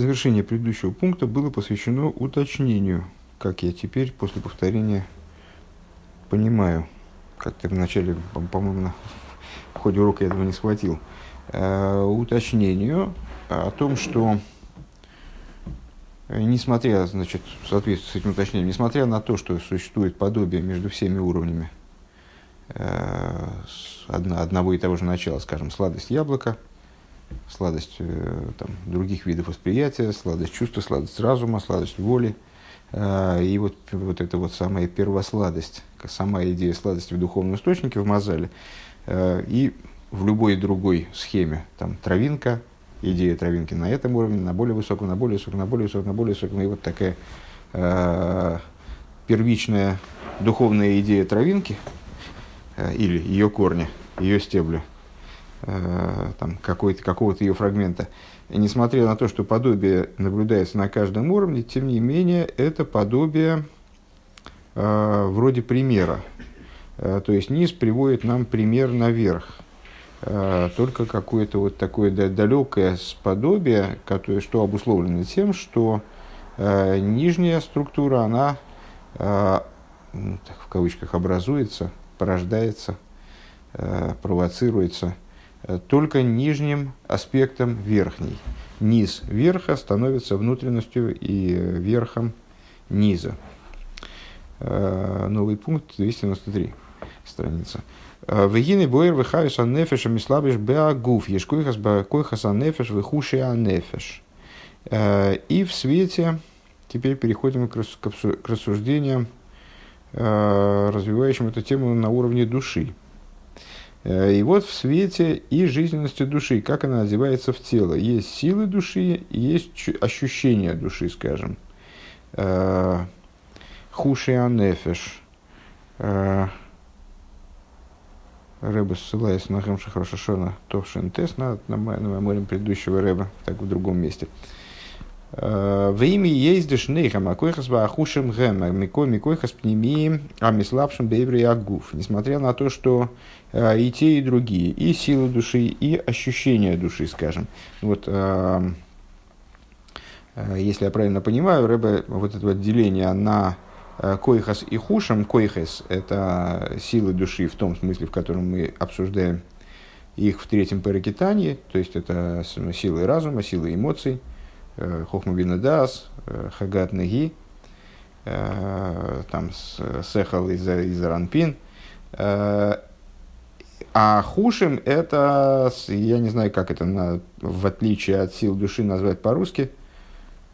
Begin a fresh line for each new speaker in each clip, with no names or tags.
Завершение предыдущего пункта было посвящено уточнению, как я теперь после повторения понимаю, как ты вначале, по-моему, в ходе урока я этого не схватил, э, уточнению о том, что несмотря, значит, в соответствии с этим уточнением, несмотря на то, что существует подобие между всеми уровнями э, одного и того же начала, скажем, сладость яблока – сладость э, там, других видов восприятия, сладость чувства, сладость разума, сладость воли. Э, и вот, вот эта вот самая первосладость, сама идея сладости в духовном источнике, в Мазале, э, и в любой другой схеме, там травинка, идея травинки на этом уровне, на более высоком, на более высоком, на более высоком, на более высоком, и вот такая э, первичная духовная идея травинки, или ее корня, ее стебля, Э, там, какого-то ее фрагмента. И несмотря на то, что подобие наблюдается на каждом уровне, тем не менее, это подобие э, вроде примера. Э, то есть низ приводит нам пример наверх. Э, только какое-то вот такое далекое подобие, которое, что обусловлено тем, что э, нижняя структура, она э, так, в кавычках образуется, порождается, э, провоцируется – только нижним аспектом верхней. Низ верха становится внутренностью и верхом низа. Э, новый пункт 293 страница. Э, Вегины боер выхаюс а нефеш мислабиш беагуф, ешкойхас беакойхас а нефеш выхуши а нефеш. И в свете, теперь переходим к рассуждениям, развивающим эту тему на уровне души. Э, и вот в свете и жизненности души, как она одевается в тело. Есть силы души, есть ощущения души, скажем. Э, Хуши анефеш. Э, Рэба ссылаясь на Хемша Хорошашона Товшин Тес, на, на, на мемориум предыдущего Рэба, так в другом месте. В имя ездишь нейхам, а койхас ахушем гэм, микой микойхас пнемием, а мислапшим бейври агуф. Несмотря на то, что и те, и другие, и силы души, и ощущения души, скажем. Вот, э, э, если я правильно понимаю, Рэбе вот это вот деление на койхас и хушам, койхас – это силы души в том смысле, в котором мы обсуждаем их в третьем паракитании, то есть это силы разума, силы эмоций, хохма дас, хагат неги, там сехал из, из ранпин, а хушим это, я не знаю, как это на, в отличие от сил души назвать по-русски,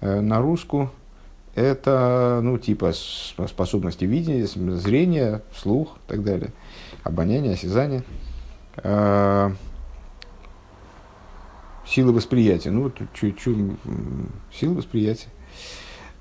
э, на русскую, это, ну, типа способности видения, зрения, слух и так далее, обоняние, осязание, э, силы восприятия, ну, чуть-чуть, силы восприятия.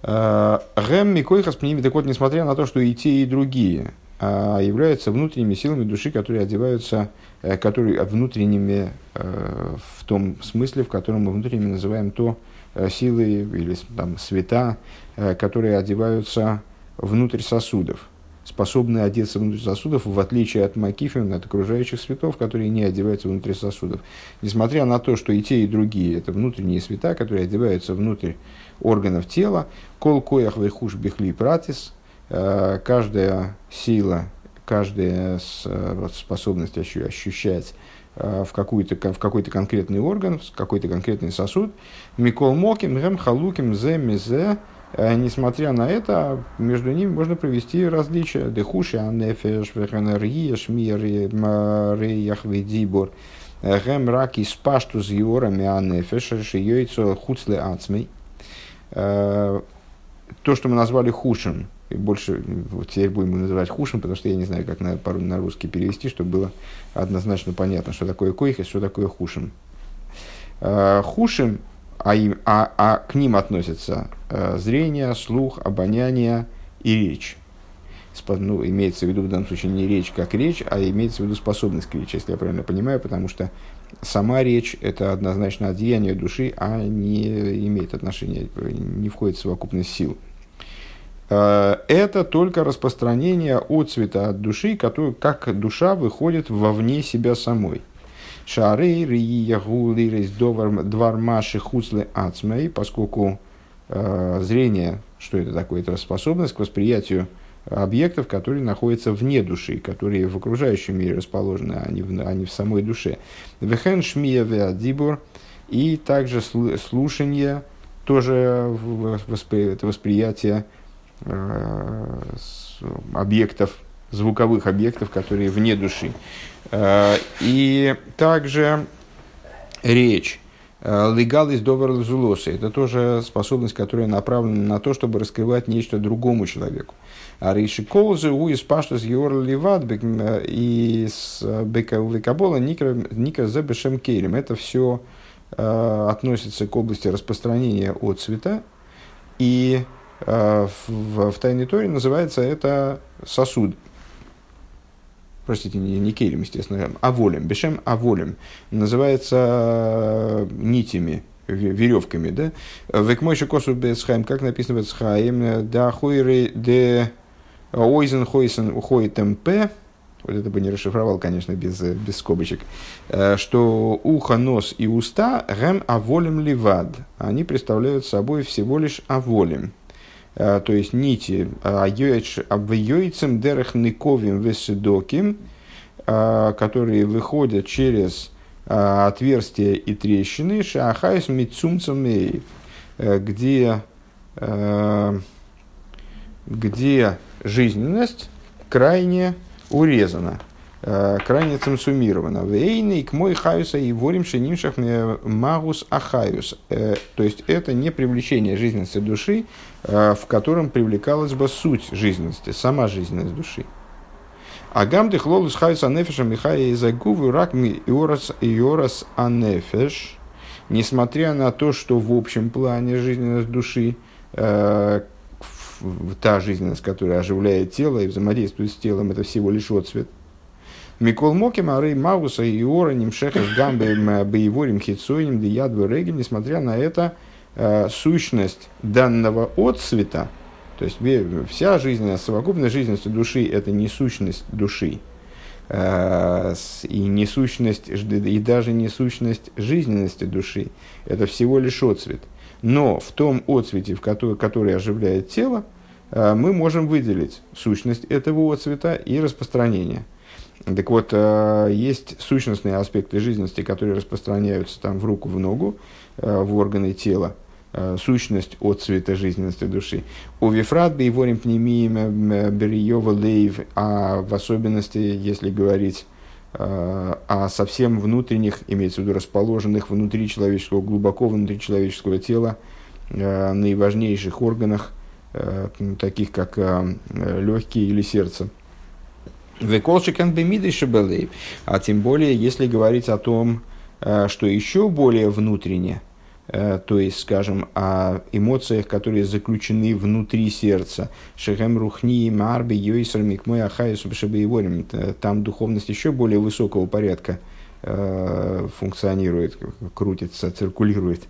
Э, Гэм Микойхас так вот, несмотря на то, что и те, и другие – являются внутренними силами души, которые одеваются, э, которые внутренними э, в том смысле, в котором мы внутренними называем то э, силы или там, света, которые одеваются внутрь сосудов, способны одеться внутрь сосудов, в отличие от макифин, от окружающих светов, которые не одеваются внутрь сосудов. Несмотря на то, что и те, и другие – это внутренние света, которые одеваются внутрь органов тела, кол коях вейхуш бихли пратис – каждая сила, каждая э, способность ощущать э, в, какой-то, в какой-то конкретный орган, в какой-то конкретный сосуд. Микол Моким, Гем Халуким, Зе, Мизе. Несмотря на это, между ними можно провести различия. Дехуши, Анефеш, Веханария, Шмир, Реях, Ведибор. Гем Раки, Спашту, Зиорами, Анефеш, Шиёйцо, Хуцле, Ацмей. То, что мы назвали хушем, и больше, вот теперь будем называть хушем, потому что я не знаю, как на, на русский перевести, чтобы было однозначно понятно, что такое койхес, что такое хушем. А, хушем, а, им, а, а к ним относятся а, зрение, слух, обоняние и речь. Ну, имеется в виду в данном случае не речь как речь, а имеется в виду способность к речи, если я правильно понимаю, потому что сама речь – это однозначно одеяние души, а не имеет отношения, не входит в совокупность сил. Э, это только распространение от цвета от души, который, как душа выходит вовне себя самой. Шары, рия, гулирис, двор маши, хуцлы, ацмей, поскольку э, зрение, что это такое? Это способность к восприятию объектов, которые находятся вне души, которые в окружающем мире расположены, а не в, а не в самой душе. Вехен шмия веадибур и также слушание, тоже это восприятие объектов, звуковых объектов, которые вне души. Э, и также речь. Э, легал из довер зулоса. Это тоже способность, которая направлена на то, чтобы раскрывать нечто другому человеку. А рейши колзы у из йор ливат и с бека векабола ника за бешем кейлем. Это все э, относится к области распространения от цвета. И э, в, в Тайной Торе называется это сосуд. Простите, не, не кейлем, естественно, а волем. Бешем а волем. Называется э, нитями, веревками, да? Векмойши косу бесхайм, как написано в Бесхайм, да хуйры де Ойзен Хойсен уходит МП, вот это бы не расшифровал, конечно, без, без скобочек, э, что ухо, нос и уста гем аволем ливад, они представляют собой всего лишь аволем, э, то есть нити обвейцем дерех никовим веседоким, э, которые выходят через отверстия и трещины, шахайс мицумцамей, где, где жизненность крайне урезана, э, крайне ценсумирована. Вейный к мой хаюса и ворим шенимшах магус ахаюс. Э, то есть это не привлечение жизненности души, э, в котором привлекалась бы суть жизненности, сама жизненность души. А гамды хлолус хаюса нефеша михая и загувы рак иорас иорас анефеш. Несмотря на то, что в общем плане жизненность души та жизненность, которая оживляет тело и взаимодействует с телом, это всего лишь отцвет. Микол Моким, Арей Мауса и Ора, Нимшеха, Гамбе, Боеворим, Хитсоиним, Диядвы, Реги, несмотря на это, э, сущность данного отцвета, то есть вся жизненность, совокупная жизненность души – это не сущность души, э, и не сущность, и даже не сущность жизненности души. Это всего лишь отцвет – но в том отцвете, в который, который оживляет тело, э, мы можем выделить сущность этого отцвета и распространение. Так вот, э, есть сущностные аспекты жизненности, которые распространяются там в руку, в ногу, э, в органы тела, сущность от цвета жизненности души. У Вифрат Бейворим Пнемием Бериева Лейв, а в особенности, если говорить Э, а совсем внутренних, имеется в виду расположенных внутри человеческого, глубоко внутри человеческого тела, э, наиважнейших органах, э, таких как легкие или сердце. Веколшикен бемиды шебелей. А тем более, если говорить о том, что еще более внутренне – Э, то есть, скажем, о эмоциях, которые заключены внутри сердца. Шехем рухни, марби, йойсер, микмой, ахай, субшебееворим. Там духовность еще более высокого порядка э, функционирует, крутится, циркулирует,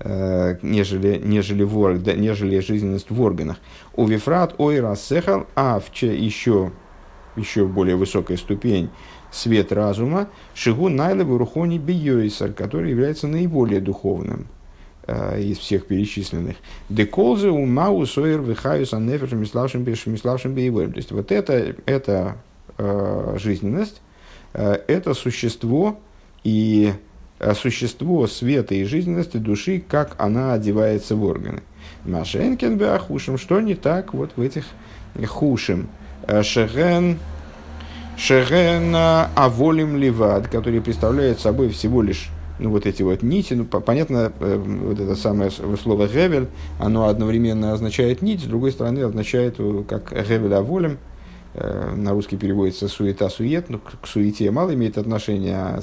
э, нежели, нежели, в, нежели жизненность в органах. У вифрат ой рассехал, а в еще, еще более высокая ступень, свет разума, шигу найлеву рухони бiyойсар, который является наиболее духовным э, из всех перечисленных. Деколзы у мау сойер вихаюс аннефершим миславшим миславшим бейвоем. То есть вот это, это э, жизненность, э, это существо и э, существо света и жизненности души, как она одевается в органы. Машенкен беахушим, что не так вот в этих хушим. Э, шеген Шерена Аволим Ливад, который представляет собой всего лишь ну, вот эти вот нити, ну, понятно, э, вот это самое слово «гевель», оно одновременно означает нить, с другой стороны означает, э, как «гевель аволем», э, на русский переводится «суета-сует», ну, к суете мало имеет отношение, а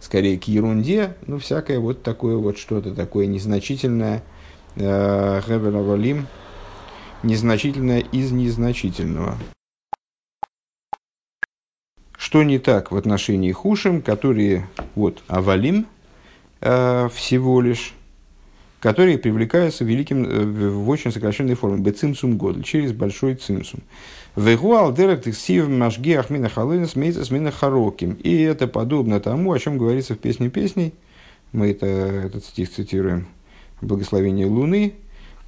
скорее к ерунде, ну, всякое вот такое вот что-то такое незначительное, «гевель аволим», незначительное из незначительного. Что не так в отношении хушим, которые, вот, авалим, э, всего лишь, которые привлекаются великим, в очень сокращенной форме, бецимсум год, через большой цимсум. Вегу алдерек тексив машги ахмина халынес мейцес мина хароким. И это подобно тому, о чем говорится в песне песней. Мы это, этот стих цитируем. Благословение Луны,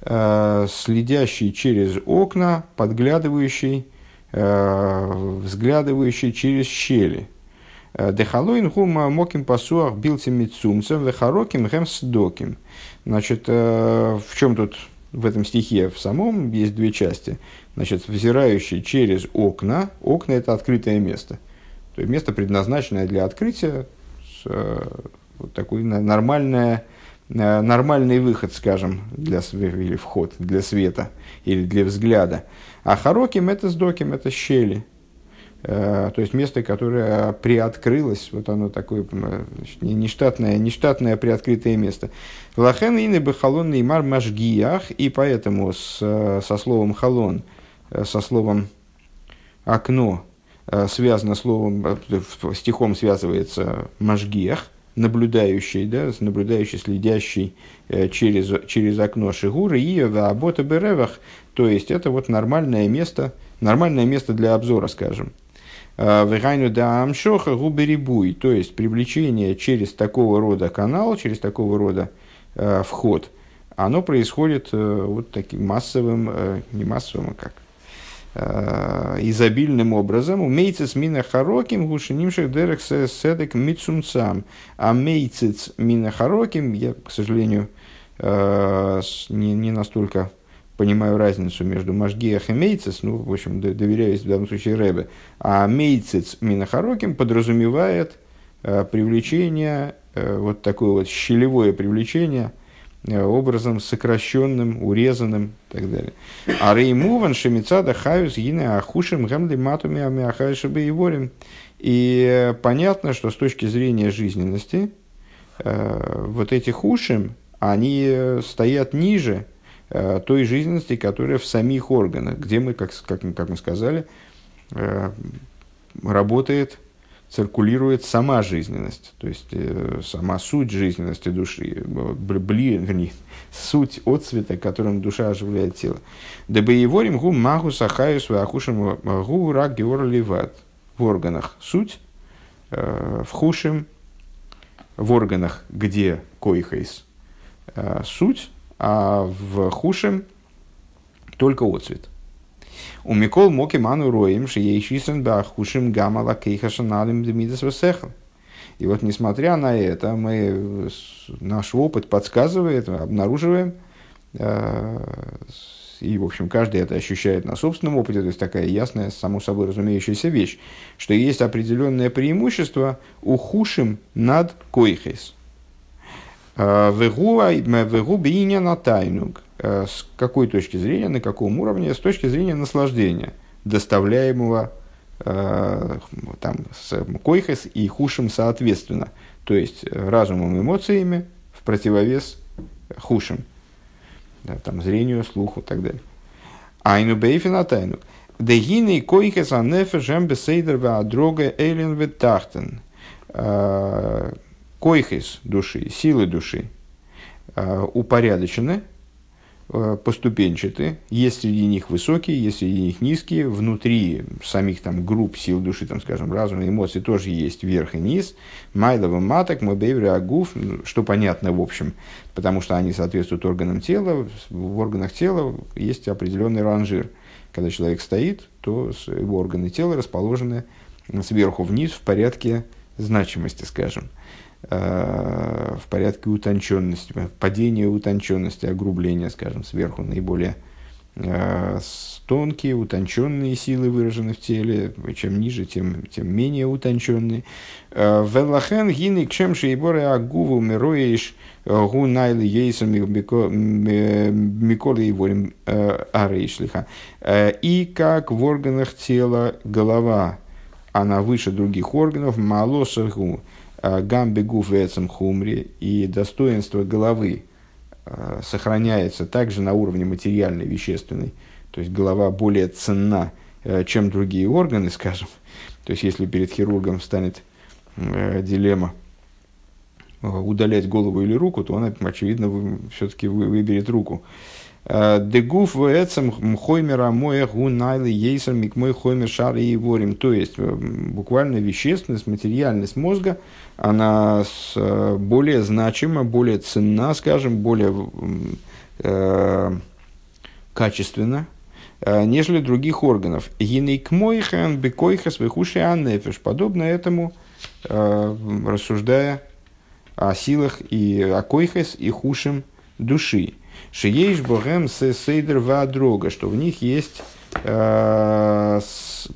э, следящий через окна, подглядывающий, э, взглядывающий через щели. Э, Дехалоин хума моким пасуах билтим мицумцем, вехароким хэм сдоким. Значит, э, в чем тут в этом стихе в самом есть две части. Значит, взирающий через окна. Окна – это открытое место. То есть место, предназначенное для открытия, с, э, вот такой нормальное, э, нормальный выход, скажем, для, или вход для света или для взгляда. А хароким – это сдоким, это щели. Э, то есть место, которое приоткрылось, вот оно такое значит, нештатное, нештатное приоткрытое место. Лахен ины бы халон неймар машгиях, и поэтому с, со словом халон – Э, со словом окно э, связано словом, э, стихом связывается мажгех, наблюдающий, да, наблюдающий, следящий через, через окно Шигуры и Вабота Беревах, то есть это вот нормальное место, нормальное место для обзора, скажем. Вегайну да амшоха губерибуй, то есть привлечение через такого рода канал, через такого рода вход, оно происходит вот таким массовым, не массовым, а как? Э, изобильным образом. У мейцец мина хароким гушенимших дерек седек мицумцам. А мейцец мина хароким, я, к сожалению, э, не, не настолько понимаю разницу между Машгиях и Мейцец, ну, в общем, доверяюсь в данном случае Рэбе, а Мейцец Минахароким подразумевает э, привлечение, э, вот такое вот щелевое привлечение – Э, образом сокращенным, урезанным и так далее. А реймуван шемицада хаюс гине ахушим гамли матуми амиахайшибы и ворим. И понятно, что с точки зрения жизненности, э, вот эти хушим, они стоят ниже э, той жизненности, которая в самих органах, где мы, как, как, как мы сказали, работает циркулирует сама жизненность, то есть э, сама суть жизненности души, бли, вернее, суть отцвета, которым душа оживляет тело. Дабы его гу магу сахаю свахушим гу рак ливат. В органах суть, э, в хушим, в органах, где койхейс, э, суть, а в хушим только отцвет. У Микол Моки Ману Роем, Шиейшисен Бахушим Гамала Кейхашаналим Демидас Весехал. И вот, несмотря на это, мы, наш опыт подсказывает, обнаруживаем, и, в общем, каждый это ощущает на собственном опыте, то есть такая ясная, само собой разумеющаяся вещь, что есть определенное преимущество у хушим над койхес. Вегу бейня на тайнуг. Э, с какой точки зрения, на каком уровне, с точки зрения наслаждения, доставляемого э, там, с койхес и хушем соответственно, то есть разумом и эмоциями в противовес хушем, да, там, зрению, слуху и так далее. Айну бейфина тайну. Дегины койхес анефешем бесейдер дрога эйлен ветахтен. Э, койхес души, силы души упорядочены, Э, поступенчаты, есть среди них высокие, есть среди них низкие, внутри самих там групп сил души, там, скажем, разума, эмоций тоже есть верх и низ, майлова маток, мобейври агуф, что понятно в общем, потому что они соответствуют органам тела, в органах тела есть определенный ранжир. Когда человек стоит, то его органы тела расположены сверху вниз в порядке значимости, скажем. Э, в порядке утонченности, падения утонченности, огрубления, скажем, сверху наиболее э, тонкие, утонченные силы выражены в теле, чем ниже, тем, тем менее утонченные. Э, Велахен гины кшем шейборы агуву мироиш гу найли ейсом миколы его арейшлиха. И как в органах тела голова, она выше других органов, малосаху, гамби гуф хумри и достоинство головы э, сохраняется также на уровне материальной, вещественной. То есть голова более ценна, э, чем другие органы, скажем. То есть если перед хирургом станет дилемма удалять голову или руку, то он, очевидно, все-таки выберет руку. Дегуф вэцем хоймера моя гунайлы ейсер мой хоймер шары и ворим. То есть, буквально вещественность, материальность мозга, она более значима, более ценна, скажем, более э, качественна, нежели других органов. Гинейк мойхан бекойхас вехуши аннефеш. Подобно этому, рассуждая о силах и о койхес и хушем души. Шиеш богем се сейдер дрога, что в них есть э,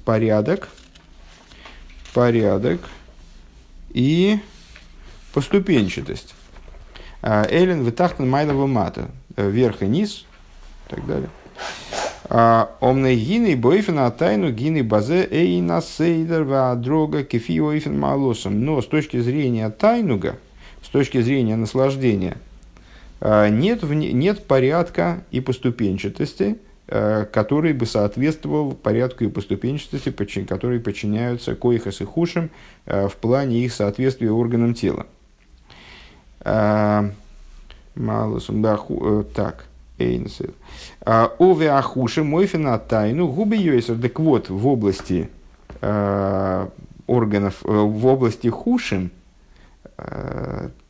порядок, порядок и поступенчатость. А, Эллен вытахтен майлова мата, э, вверх и низ, и так далее. А, Омны гины бойфена тайну гины базе эйна сейдер дрога кефи ойфен малосом. Но с точки зрения тайнуга, с точки зрения наслаждения – Э, нет, нет порядка и поступенчатости, э, который бы соответствовал порядку и поступенчатости, которые подчиняются коихас и хушим э, в плане их соответствия органам тела. Так. Ове ахуши мойфина тайну губы йойсер. Так вот, в области органов, в области хушим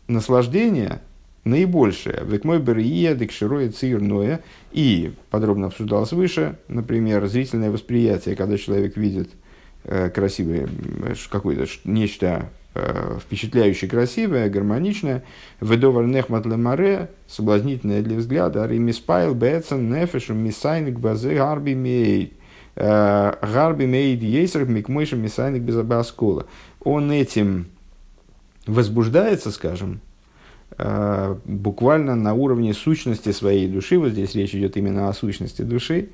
наслаждения – наибольшее. Векмой берия, декшироя, цирное. И подробно обсуждалось выше, например, зрительное восприятие, когда человек видит э, красивое, какое-то нечто э, впечатляющее, красивое, гармоничное. Ведовар нехмат лемаре, соблазнительное для взгляда. Римиспайл, бецен, нефешу, мисайник, базе, гарби, мейд. Э, гарби, мейд, ейсер, микмойша, мисайник, безобаскола. Он этим возбуждается, скажем, Э, буквально на уровне сущности своей души, вот здесь речь идет именно о сущности души,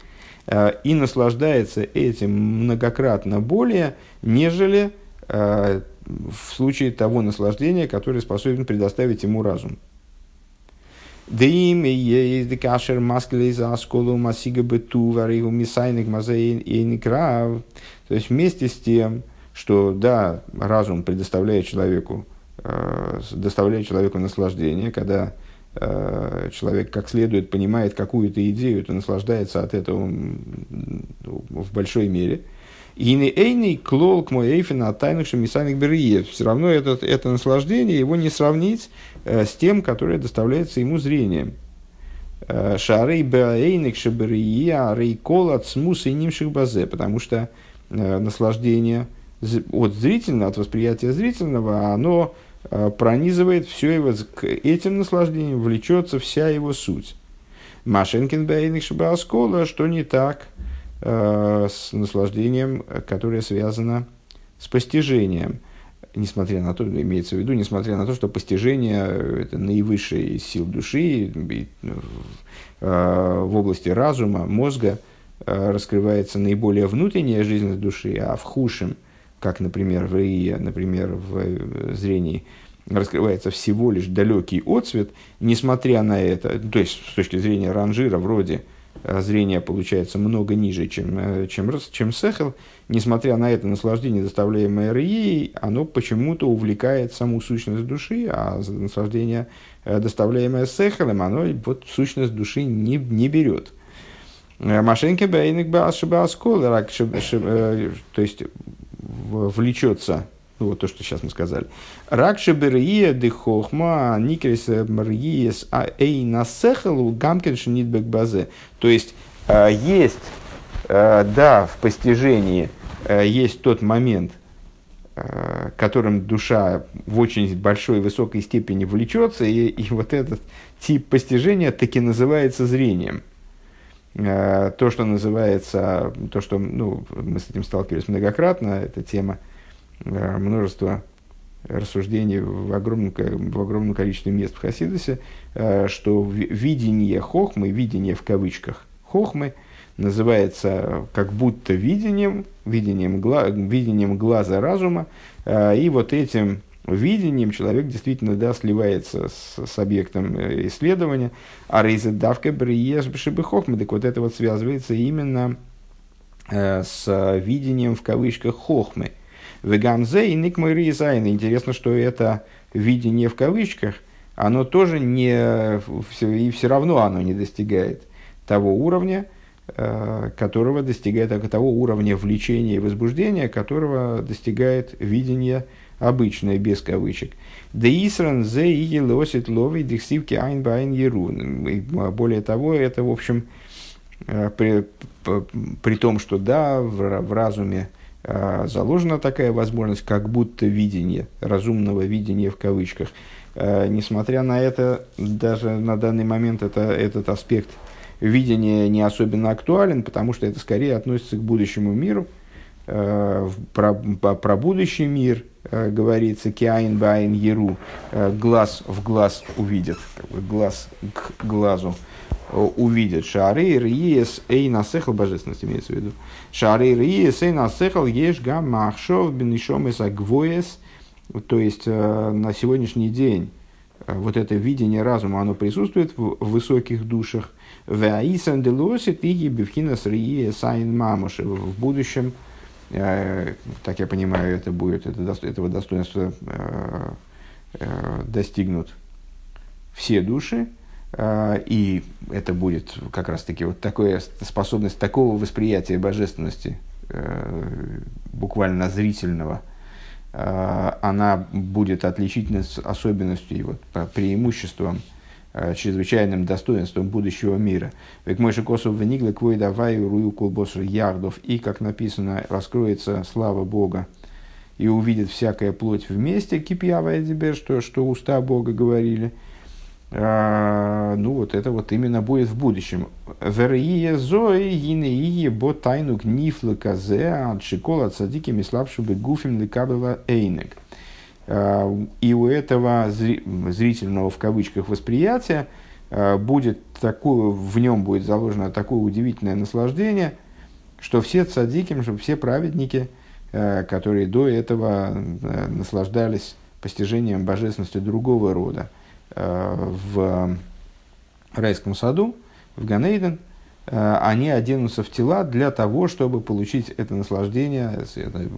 э, и наслаждается этим многократно более, нежели э, в случае того наслаждения, которое способен предоставить ему разум. То есть вместе с тем, что да, разум предоставляет человеку Э, доставляет человеку наслаждение, когда э, человек как следует понимает какую-то идею, то наслаждается от этого в большой мере. И не эйный клол к мой эйфина от тайных шамисайных бериев. Все равно это, это наслаждение его не сравнить э, с тем, которое доставляется ему зрением. Шарей баэйник шаберия рейкол от смуса и нимших базе. Потому что наслаждение от зрительного, от восприятия зрительного, оно Э, пронизывает все его, к этим наслаждениям влечется вся его суть. Машенкин Бейник Шабаскола, что не так э, с наслаждением, которое связано с постижением. Несмотря на то, имеется в виду, несмотря на то, что постижение – это наивысшие сил души, э, в области разума, мозга раскрывается наиболее внутренняя жизнь души, а в худшем – как, например, в Рие, например, в э, зрении, раскрывается всего лишь далекий отцвет, несмотря на это, то есть с точки зрения ранжира вроде э, зрение получается много ниже, чем, э, чем, чем сехел, несмотря на это наслаждение, доставляемое Рией, оно почему-то увлекает саму сущность души, а наслаждение, доставляемое сехелем, оно вот сущность души не, не берет. Машинки бейник баашибаскол, то есть влечется, ну, вот то, что сейчас мы сказали. Ракши берия де хохма никрис мриес а эй насехалу гамкин нитбек базе. То есть, э, есть, э, да, в постижении э, есть тот момент, которым душа в очень большой, высокой степени влечется, и, и вот этот тип постижения таки называется зрением. Э, то, что называется, то, что ну, мы с этим сталкивались многократно, это тема э, множества рассуждений в огромном, в огромном количестве мест в Хасидосе, э, что видение хохмы, видение в кавычках хохмы, называется как будто видением, видением, гла, видением глаза разума, и вот этим видением человек действительно да, сливается с, с объектом э, исследования, а бриеш бшибыхохмы, так вот это вот связывается именно э, с видением в кавычках хохмы. Веганзе и никмой рейзайн. Интересно, что это видение в кавычках, оно тоже не, и все равно оно не достигает того уровня, э, которого достигает, того уровня влечения и возбуждения, которого достигает видение обычное, без кавычек. Да исран зе и лосит ловый дексивки айн байн еру. Более того, это, в общем, э, при, при том, что да, в, в разуме э, заложена такая возможность, как будто видение, разумного видения в кавычках. Э, несмотря на это, даже на данный момент это, этот аспект видения не особенно актуален, потому что это скорее относится к будущему миру, про, про будущий мир говорится «киайн байн еру», глаз в глаз увидит, глаз к глазу увидят. Шары риес эй насехал божественность имеется в виду. Шары риес эй насехал ешь гам махшов бенишом из. То есть э, на сегодняшний день э, вот это видение разума, оно присутствует в высоких душах. В будущем, э, так я понимаю, это будет, это, этого достоинства достигнут все души, и это будет как раз-таки вот такая способность такого восприятия божественности, э, буквально зрительного, она будет отличительной особенностью и вот преимуществом, э, чрезвычайным достоинством будущего мира. Ведь мой косов венигла квой давай рую колбоср ярдов. И, как написано, раскроется слава Бога и увидит всякая плоть вместе, кипьявая тебе, что, что уста Бога говорили – а, ну вот это вот именно будет в будущем. Верие зои гинеие бо тайну гнифлы казе от шикола цадики миславши бы гуфим лекабела эйнек. А, и у этого зрительного в кавычках восприятия а, будет такое, в нем будет заложено такое удивительное наслаждение, что все цадики, что все праведники, которые до этого наслаждались постижением божественности другого рода, Э, в райском саду, в Ганейден, э, они оденутся в тела для того, чтобы получить это наслаждение,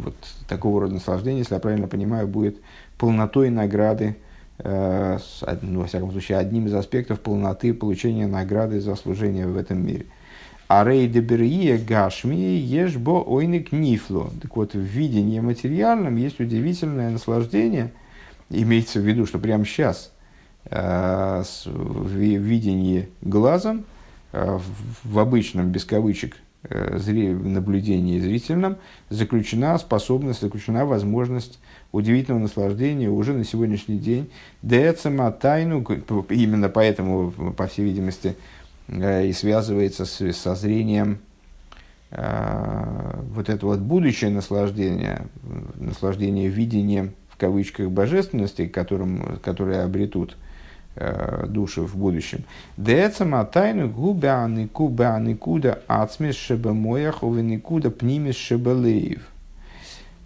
вот такого рода наслаждение, если я правильно понимаю, будет полнотой награды, э, ну, во всяком случае, одним из аспектов полноты получения награды за служение в этом мире. А рей деберие гашми ешбо ойник нифло. Так вот, в видении материальном есть удивительное наслаждение, имеется в виду, что прямо сейчас – Э, в видении глазом, э, в обычном, без кавычек, э, наблюдении зрительном, заключена способность, заключена возможность удивительного наслаждения уже на сегодняшний день. Децема тайну, именно поэтому, по всей видимости, и связывается с, со зрением вот это вот будущее наслаждение, наслаждение видением в кавычках божественности, которым, которые обретут – Э, души в будущем. Децама тайну губяны кубяны куда ацмис шебемоях увеникуда пнимис шебелеев.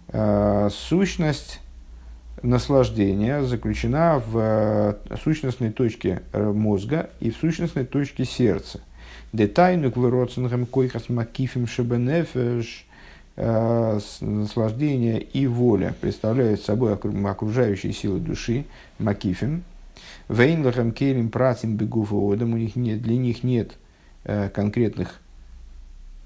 Э, сущность наслаждения заключена в э, сущностной точке мозга и в сущностной точке сердца. Детайну квироценгем койхас макифим шебенефеш наслаждение и воля представляют собой окружающие силы души, макифим, Вейнлахам кейлим пратим бегуфа одам, у них нет, для них нет э, конкретных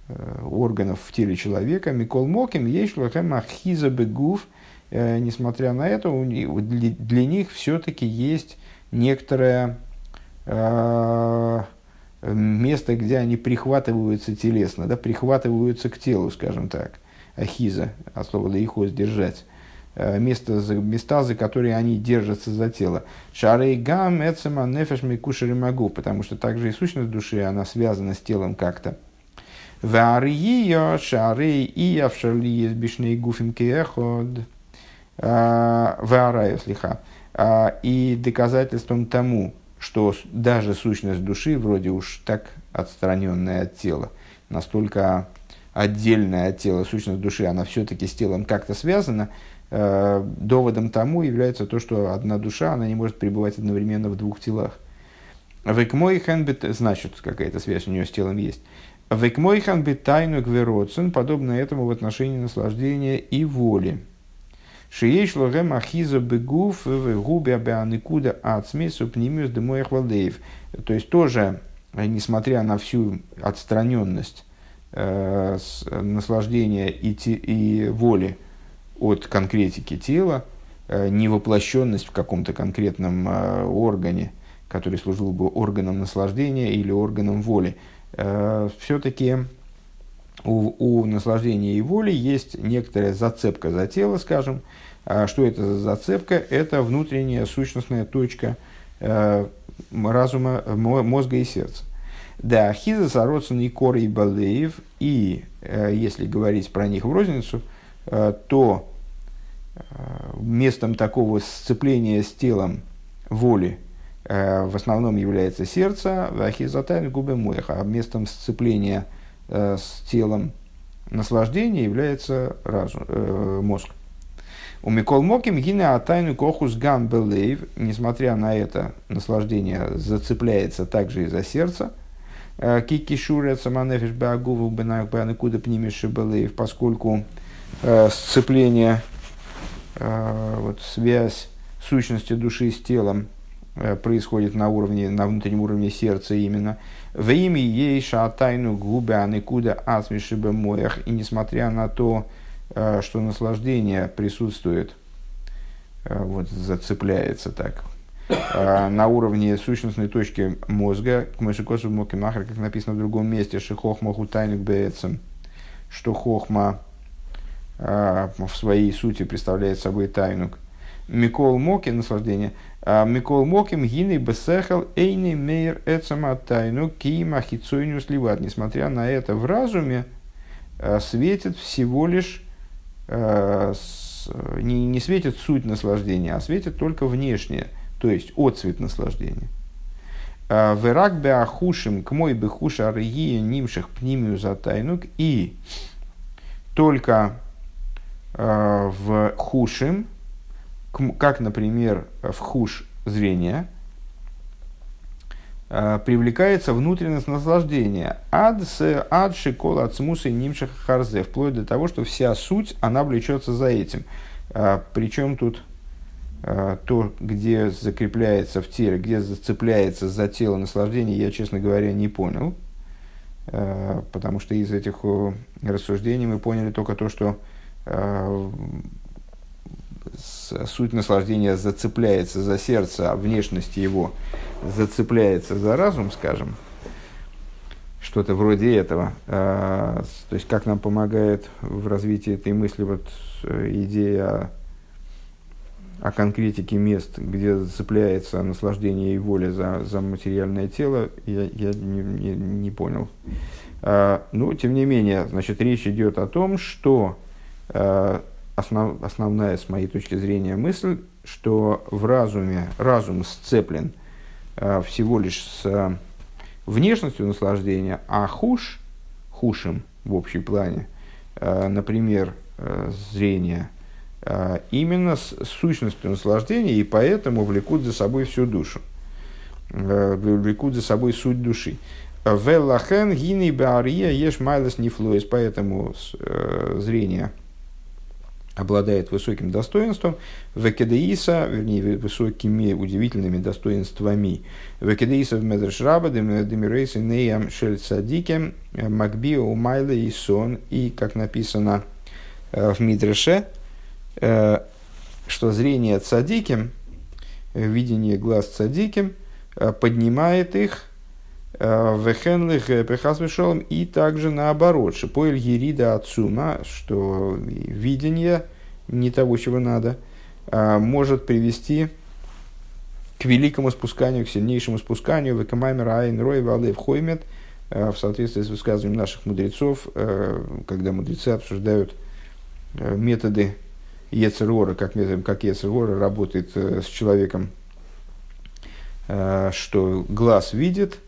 э, органов в теле человека. Микол Моким, Ешлахам Ахиза бегуф, э, несмотря на это, для, них все-таки есть некоторое место, где они прихватываются телесно, да, прихватываются к телу, скажем так. Ахиза, от слова лейхоз, держать. Э, место, места, за которые они держатся за тело. Шарей гам эцема нефеш микушери могу, потому что также и сущность души, она связана с телом как-то. Вария шарей и авшали бишней гуфим кеход. Э, Варая слиха. Э, и доказательством тому, что даже сущность души вроде уж так отстраненная от тела, настолько отдельная от тела, сущность души, она все-таки с телом как-то связана, доводом тому является то, что одна душа, она не может пребывать одновременно в двух телах. Векмой ханбит, значит, какая-то связь у нее с телом есть. Векмой ханбит тайну гвероцин, подобно этому в отношении наслаждения и воли. Шиешло гэм ахиза бегуф в губе беаникуда ацмису пнимиус демоях валдеев. То есть тоже, несмотря на всю отстраненность э, наслаждения и, и воли от конкретики тела, э, невоплощенность в каком-то конкретном э, органе, который служил бы органом наслаждения или органом воли, э, все-таки у, у наслаждения и воли есть некоторая зацепка за тело, скажем. А что это за зацепка? Это внутренняя сущностная точка разума, мозга и сердца. Да, хиза сароцин и кор и балеев, и если говорить про них в розницу, то э, местом такого сцепления с телом воли э, в основном является сердце, ахизатайн губы муэха, а местом сцепления – Э, с телом наслаждения является разум, э, мозг. У Микол Моким гине атайну кохус гам белейв, несмотря на это, наслаждение зацепляется также и за сердце. Э, Кики шурет саманефиш беагуву куда пнимеши белейв, поскольку э, сцепление, э, вот, связь сущности души с телом э, происходит на уровне, на внутреннем уровне сердца именно – в имя ей шатайну губы аникуда асмишиба моях. И несмотря на то, э, что наслаждение присутствует, э, вот зацепляется так, э, на уровне сущностной точки мозга, к Машикосу Мокимахар, как написано в другом месте, Шихохма Хутайник Беецем, что хохма в своей сути представляет собой тайнук. Микол Моки, наслаждение – а, Микол Моким гины бесехал эйни мейр эцама тайну кима хицойню сливат. Несмотря на это, в разуме а, светит всего лишь, а, не, не светит суть наслаждения, а светит только внешнее, то есть отцвет наслаждения. Верак беахушим к мой бехуша аргия нимших пнимию за тайнук и только в хушим, как, например, в хуш зрения, э, привлекается внутренность наслаждения. Ад с ад от смуса и нимших харзе, вплоть до того, что вся суть, она влечется за этим. Э, Причем тут э, то, где закрепляется в теле, где зацепляется за тело наслаждения, я, честно говоря, не понял. Потому что из этих рассуждений мы поняли только то, что суть наслаждения зацепляется за сердце, а внешность его зацепляется за разум, скажем, что-то вроде этого. А, то есть, как нам помогает в развитии этой мысли вот э, идея о конкретике мест, где зацепляется наслаждение и воля за, за материальное тело, я, я не, не, не понял. А, ну, тем не менее, значит, речь идет о том, что основ, основная, с моей точки зрения, мысль, что в разуме разум сцеплен э, всего лишь с э, внешностью наслаждения, а хуш, хушем в общем плане, э, например, э, зрение, э, именно с сущностью наслаждения, и поэтому влекут за собой всю душу, э, влекут за собой суть души. Веллахен гини баария еш майлес нефлоис, поэтому э, зрение – обладает высоким достоинством, векедеиса, вернее, высокими удивительными достоинствами. Векедеиса в Медрешраба, Демирейса, Неям, Шель Садике, Макбио, Умайла и Сон. И, как написано э, в Мидреше, э, что зрение цадиким, видение глаз цадиким, э, поднимает их Вехенлих прихасвешолом и также наоборот, шипоэль ерида отцума, что видение не того, чего надо, а, может привести к великому спусканию, к сильнейшему спусканию в Экамаймер Айн Рой Валев Хоймет в соответствии с высказыванием наших мудрецов, когда мудрецы обсуждают методы Ецерора, как, как Ецерора работает с человеком, что глаз видит – Э,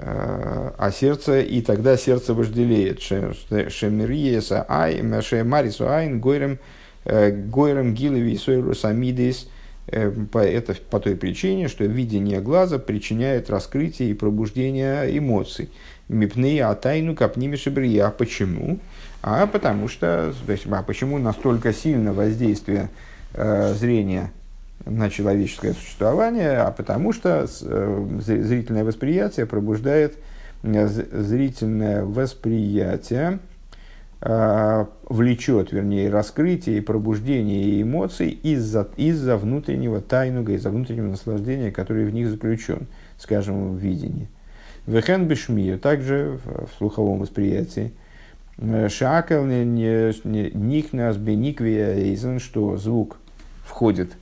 а сердце, и тогда сердце вожделеет. Шемириеса ай, марису айн, гойрем, э, гойрем гилеви сойрус амидис, Это по той причине, что видение глаза причиняет раскрытие и пробуждение эмоций. Мипнея атайну капними шибрия. Почему? А потому что, то есть, а почему настолько сильно воздействие э, зрения на человеческое существование? А потому что э, зрительное восприятие пробуждает э, зрительное восприятие, э, влечет, вернее, раскрытие и пробуждение эмоций из-за из внутреннего тайнуга, из-за внутреннего наслаждения, которое в них заключен, скажем, в видении. Вехен бешмию, также в слуховом восприятии. Шакал никнас бениквия изен, что звук входит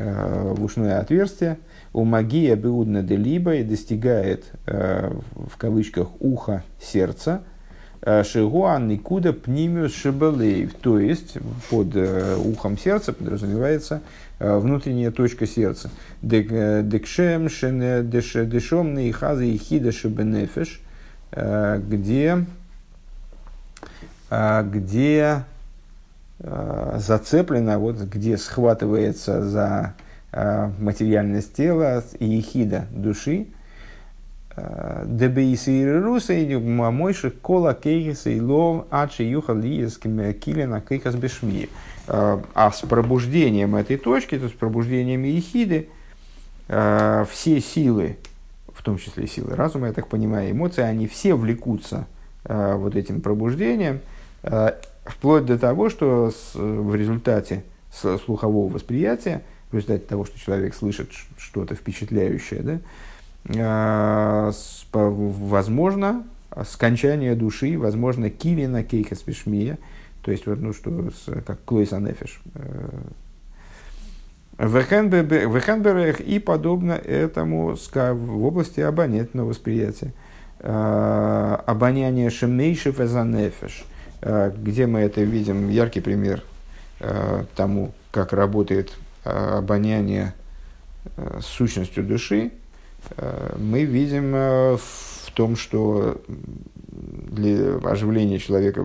в ушное отверстие, у магия беудна де и достигает э, в кавычках уха сердца, Шигуан никуда пнимиус шебелеев, то есть под ухом сердца подразумевается внутренняя точка сердца. Декшем дешом нейхаза и хида шебенефеш, где, где зацеплено, вот, где схватывается за материальность тела и ехида души, мойши кола килина. А с пробуждением этой точки, то есть пробуждением ехиды, все силы, в том числе силы разума, я так понимаю, эмоции, они все влекутся вот этим пробуждением, вплоть до того, что в результате слухового восприятия, в результате того, что человек слышит что-то впечатляющее, да, Э, возможно скончание души, возможно килина кейхас вишмия, то есть, вот, ну, что, как клойс анефиш. Э, Вехенберех и подобно этому в области абонентного восприятия. Обоняние шемейшев эзанефиш, где мы это видим, яркий пример тому, как работает обоняние с сущностью души, Э, мы видим э, в том, что для оживления человека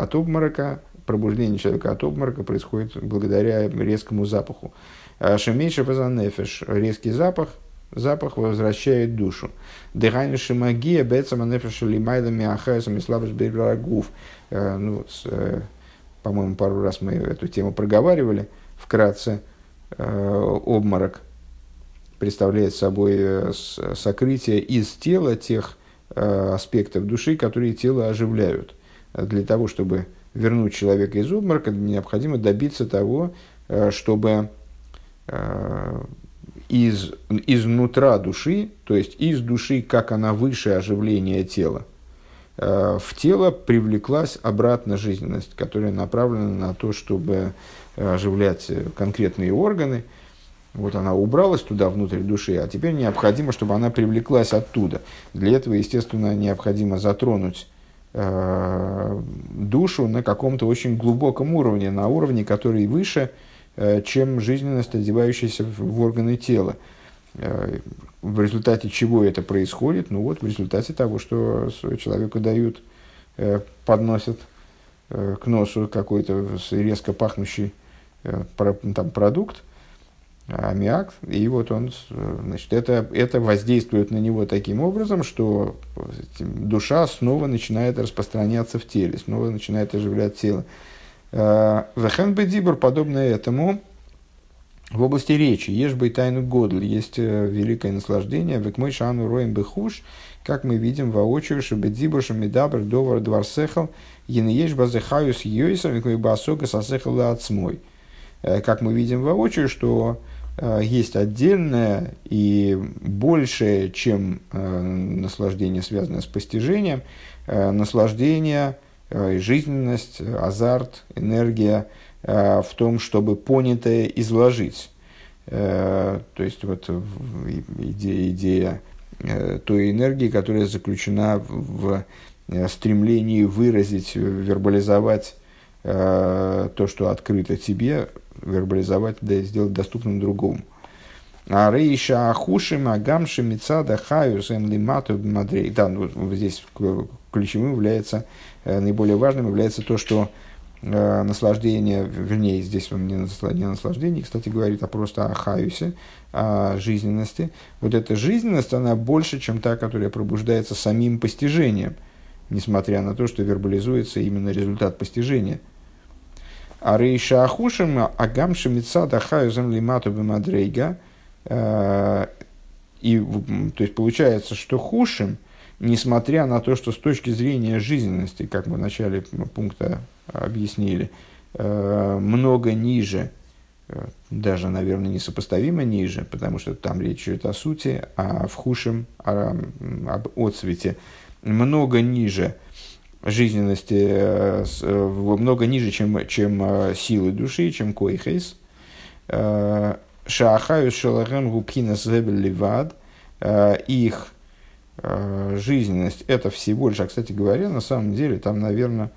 от обморока, пробуждение человека от обморока происходит благодаря резкому запаху. А Шемейша нефеш резкий запах, запах возвращает душу. Дыхание шимагия, бецама нефеша лимайдами ахайсами слабость берегов. Э, ну, по-моему, пару раз мы эту тему проговаривали вкратце. Обморок – представляет собой э, сокрытие из тела тех э, аспектов души, которые тело оживляют. Для того, чтобы вернуть человека из обморока, необходимо добиться того, э, чтобы из, изнутра души, то есть из души, как она выше оживления тела, в тело привлеклась обратно жизненность, которая направлена на то, чтобы оживлять конкретные органы – вот она убралась туда, внутрь души, а теперь необходимо, чтобы она привлеклась оттуда. Для этого, естественно, необходимо затронуть э, душу на каком-то очень глубоком уровне, на уровне, который выше, э, чем жизненность, одевающаяся в органы тела. В результате чего это происходит? Ну вот, в результате того, что человеку дают, э, подносят э, к носу какой-то резко пахнущий э, там, продукт, аммиак, и вот он, значит, это, это воздействует на него таким образом, что душа снова начинает распространяться в теле, снова начинает оживлять тело. Вехен бедибр, подобно этому, в области речи, ешь бы тайну годль, есть э, великое наслаждение, век мой шану роем бехуш, как мы видим воочию, бедибр, шамидабр, довар, дварсехал, ешь базехаюс йойсом, век мой басога сасехал отсмой. Э, как мы видим воочию, что Э, есть отдельное и большее, чем наслаждение, связанное с постижением, наслаждение, жизненность, азарт, энергия в том, чтобы понятое изложить. То есть вот идея, идея той энергии, которая заключена в стремлении выразить, вербализовать то, что открыто тебе, вербализовать, да, сделать доступным другому. А рейша ахушим агамши мицада хаюс лимату мадрей. Да, ну, здесь ключевым является, э, наиболее важным является то, что э, наслаждение, вернее, здесь он не, не наслаждение, кстати, говорит, а просто о хаюсе, о жизненности. Вот эта жизненность, она больше, чем та, которая пробуждается самим постижением, несмотря на то, что вербализуется именно результат постижения. А рейша ахушим агамши мецада хаюзам лимату бимадрейга. Э, и, то есть, получается, что хушим – несмотря на то, что с точки зрения жизненности, как мы в начале пункта объяснили, э, много ниже, э, даже, наверное, несопоставимо ниже, потому что там речь идет о сути, а в худшем о, об отцвете, много ниже жизненности, э, много ниже, чем, чем силы души, чем койхейс. Шаахаю шалахем губхина ливад. Их жизненность это всего лишь, а, кстати говоря, на самом деле там, наверное,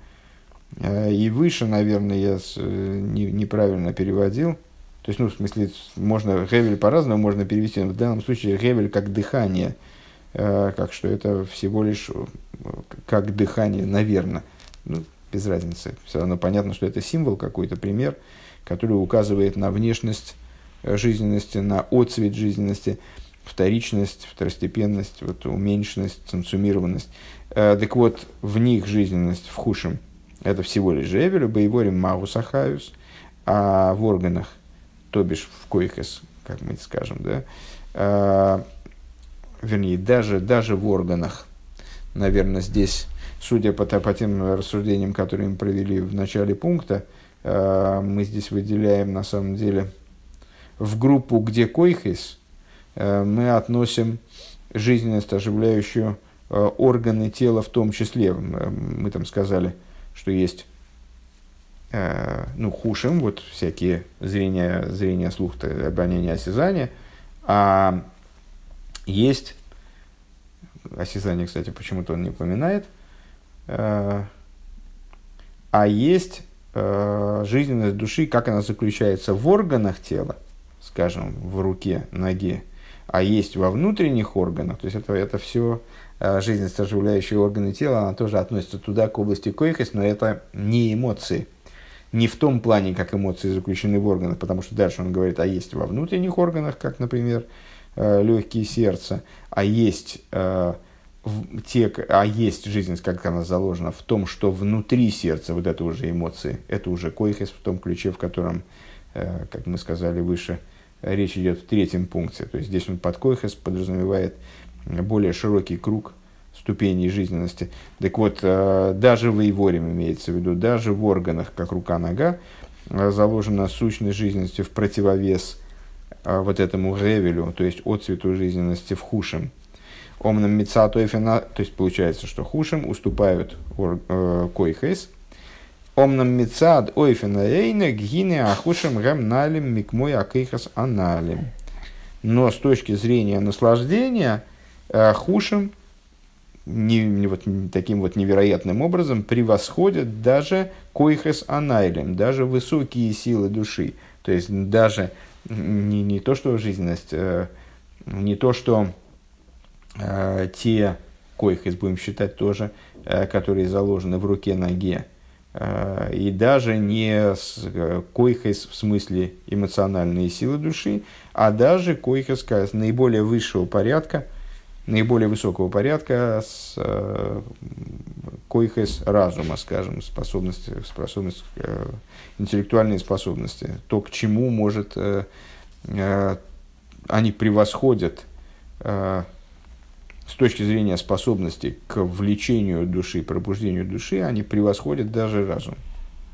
и выше, наверное, я э, не, неправильно переводил. То есть, ну, в смысле, можно Гевель по-разному можно перевести. Но в данном случае Гевель как дыхание, как что это всего лишь как дыхание, наверное. Ну, без разницы. Все равно понятно, что это символ какой-то, пример, который указывает на внешность жизненности, на отцвет жизненности вторичность, второстепенность, вот, уменьшенность, ценсумированность. Э, так вот, в них жизненность в худшем – это всего лишь Эвелю, Боеворим Магусахаюс, а в органах, то бишь в койкес, как мы скажем, да, э, вернее, даже, даже в органах, наверное, здесь, судя по, по тем рассуждениям, которые мы провели в начале пункта, э, мы здесь выделяем, на самом деле, в группу, где койхес – Э, мы относим жизненность, оживляющую э, органы тела в том числе. Мы там сказали, что есть э, ну, хушим, вот всякие зрение, зрение, слух, обоняние, осязание, а есть осязание, кстати, почему-то он не упоминает, а есть жизненность души, как она заключается в органах тела, скажем, в руке, ноге, а есть во внутренних органах, то есть это, это все э, жизненно оживляющие органы тела, она тоже относится туда, к области койхес, но это не эмоции. Не в том плане, как эмоции заключены в органах, потому что дальше он говорит, а есть во внутренних органах, как, например, э, легкие сердца, а есть э, те, а есть жизненность, как она заложена, в том, что внутри сердца вот это уже эмоции, это уже койхес в том ключе, в котором, как мы сказали выше, речь идет в третьем пункте. То есть здесь он под койхес подразумевает более широкий круг ступеней жизненности. Так вот, э, даже в Иворим имеется в виду, даже в органах, как рука-нога, э, заложена сущность жизненности в противовес э, вот этому ревелю, то есть отцвету жизненности в хушем. Омном мецатоефена, то есть получается, что хушем уступают койхес, Омнам мецад ойфена эйна гине ахушем гам налим микмой акейхас аналим. Но с точки зрения наслаждения, э, хушем не, вот, таким вот невероятным образом превосходят даже койхес анайлем, даже высокие силы души. То есть даже не, не то, что жизненность, э, не то, что э, те койхес будем считать тоже, которые заложены в руке ноге, и даже не с койхес в смысле эмоциональные силы души, а даже койхес с наиболее высшего порядка, наиболее высокого порядка с э, койхес разума, скажем, способности, способность, интеллектуальные способности, то, к чему может, они превосходят с точки зрения способности к влечению души, пробуждению души, они превосходят даже разум.